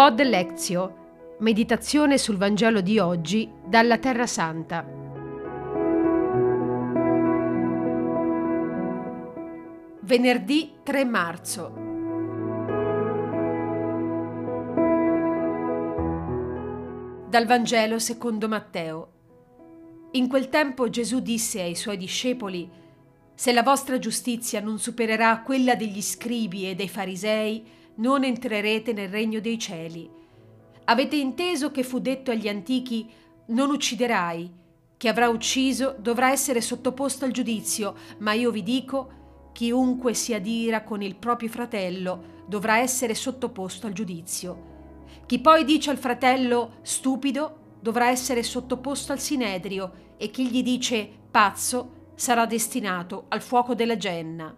Pod Lezio, meditazione sul Vangelo di oggi dalla Terra Santa. Venerdì 3 marzo. Dal Vangelo secondo Matteo. In quel tempo Gesù disse ai suoi discepoli, Se la vostra giustizia non supererà quella degli scribi e dei farisei, non entrerete nel regno dei cieli. Avete inteso che fu detto agli antichi non ucciderai, chi avrà ucciso dovrà essere sottoposto al giudizio, ma io vi dico, chiunque si adira con il proprio fratello dovrà essere sottoposto al giudizio. Chi poi dice al fratello stupido dovrà essere sottoposto al sinedrio e chi gli dice pazzo sarà destinato al fuoco della genna.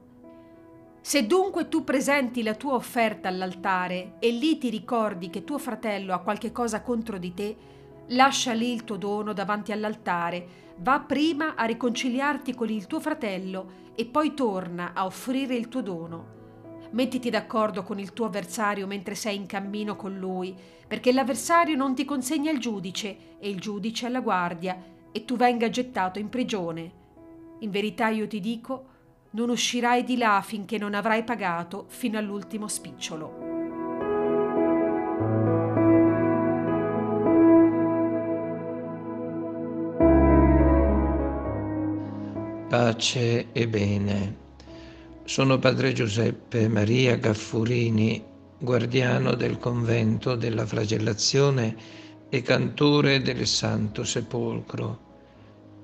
Se dunque tu presenti la tua offerta all'altare e lì ti ricordi che tuo fratello ha qualche cosa contro di te, lascia lì il tuo dono davanti all'altare, va prima a riconciliarti con il tuo fratello e poi torna a offrire il tuo dono. Mettiti d'accordo con il tuo avversario mentre sei in cammino con lui, perché l'avversario non ti consegna il giudice e il giudice alla guardia e tu venga gettato in prigione. In verità io ti dico, non uscirai di là finché non avrai pagato fino all'ultimo spicciolo. Pace e bene. Sono padre Giuseppe Maria Gaffurini, guardiano del convento della flagellazione e cantore del Santo Sepolcro.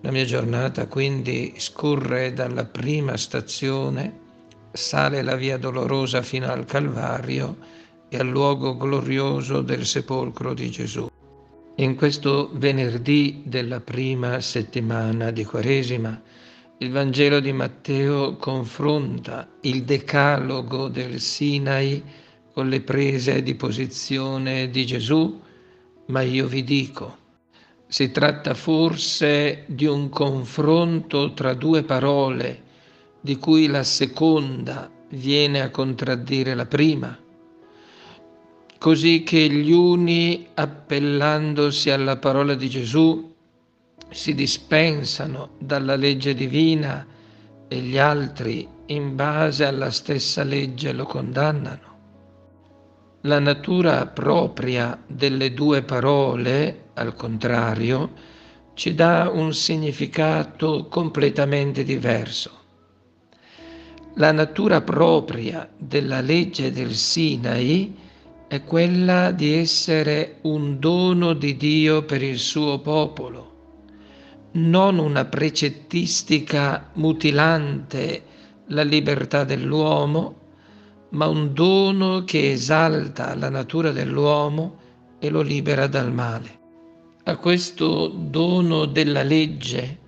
La mia giornata quindi scorre dalla prima stazione, sale la via dolorosa fino al Calvario e al luogo glorioso del sepolcro di Gesù. In questo venerdì della prima settimana di Quaresima, il Vangelo di Matteo confronta il decalogo del Sinai con le prese di posizione di Gesù, ma io vi dico, si tratta forse di un confronto tra due parole, di cui la seconda viene a contraddire la prima, così che gli uni, appellandosi alla parola di Gesù, si dispensano dalla legge divina e gli altri, in base alla stessa legge, lo condannano. La natura propria delle due parole, al contrario, ci dà un significato completamente diverso. La natura propria della legge del Sinai è quella di essere un dono di Dio per il suo popolo, non una precettistica mutilante la libertà dell'uomo, ma un dono che esalta la natura dell'uomo e lo libera dal male. A questo dono della legge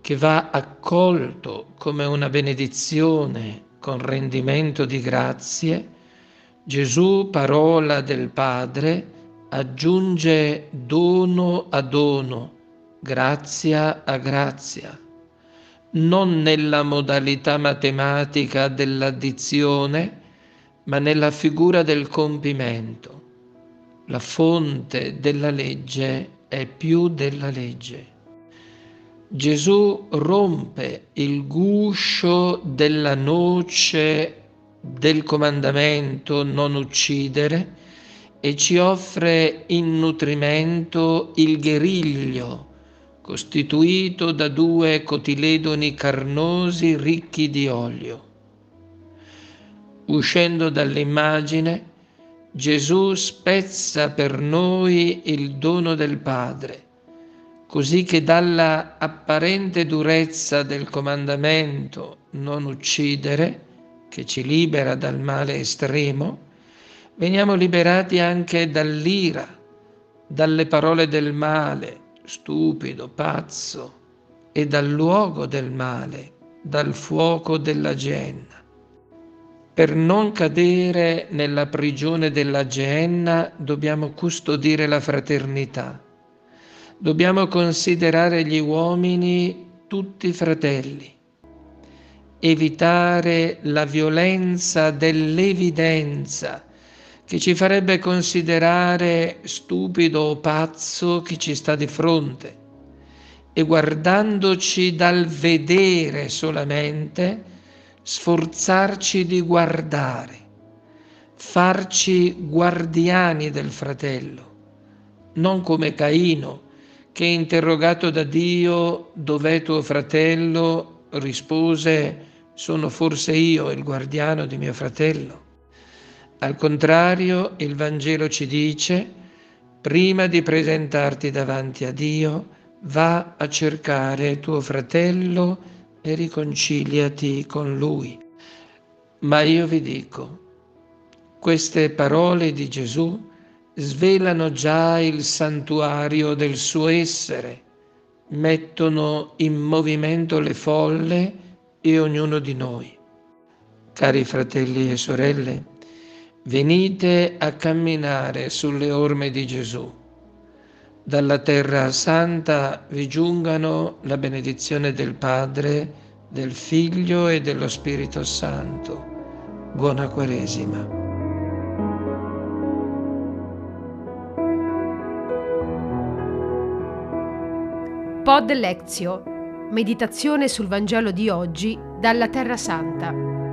che va accolto come una benedizione con rendimento di grazie, Gesù, parola del Padre, aggiunge dono a dono, grazia a grazia, non nella modalità matematica dell'addizione, ma nella figura del compimento. La fonte della legge è più della legge. Gesù rompe il guscio della noce del comandamento non uccidere e ci offre in nutrimento il gueriglio costituito da due cotiledoni carnosi ricchi di olio. Uscendo dall'immagine, Gesù spezza per noi il dono del Padre, così che dalla apparente durezza del comandamento non uccidere, che ci libera dal male estremo, veniamo liberati anche dall'ira, dalle parole del male, stupido, pazzo, e dal luogo del male, dal fuoco della genna. Per non cadere nella prigione della Geenna dobbiamo custodire la fraternità. Dobbiamo considerare gli uomini tutti fratelli. Evitare la violenza dell'evidenza che ci farebbe considerare stupido o pazzo chi ci sta di fronte e guardandoci dal vedere solamente, sforzarci di guardare, farci guardiani del fratello, non come Caino, che interrogato da Dio dov'è tuo fratello, rispose sono forse io il guardiano di mio fratello. Al contrario, il Vangelo ci dice, prima di presentarti davanti a Dio, va a cercare tuo fratello e riconciliati con lui. Ma io vi dico, queste parole di Gesù svelano già il santuario del suo essere, mettono in movimento le folle e ognuno di noi. Cari fratelli e sorelle, venite a camminare sulle orme di Gesù. Dalla terra santa vi giungano la benedizione del Padre, del Figlio e dello Spirito Santo. Buona Quaresima. Pod Lezio Meditazione sul Vangelo di oggi dalla Terra Santa.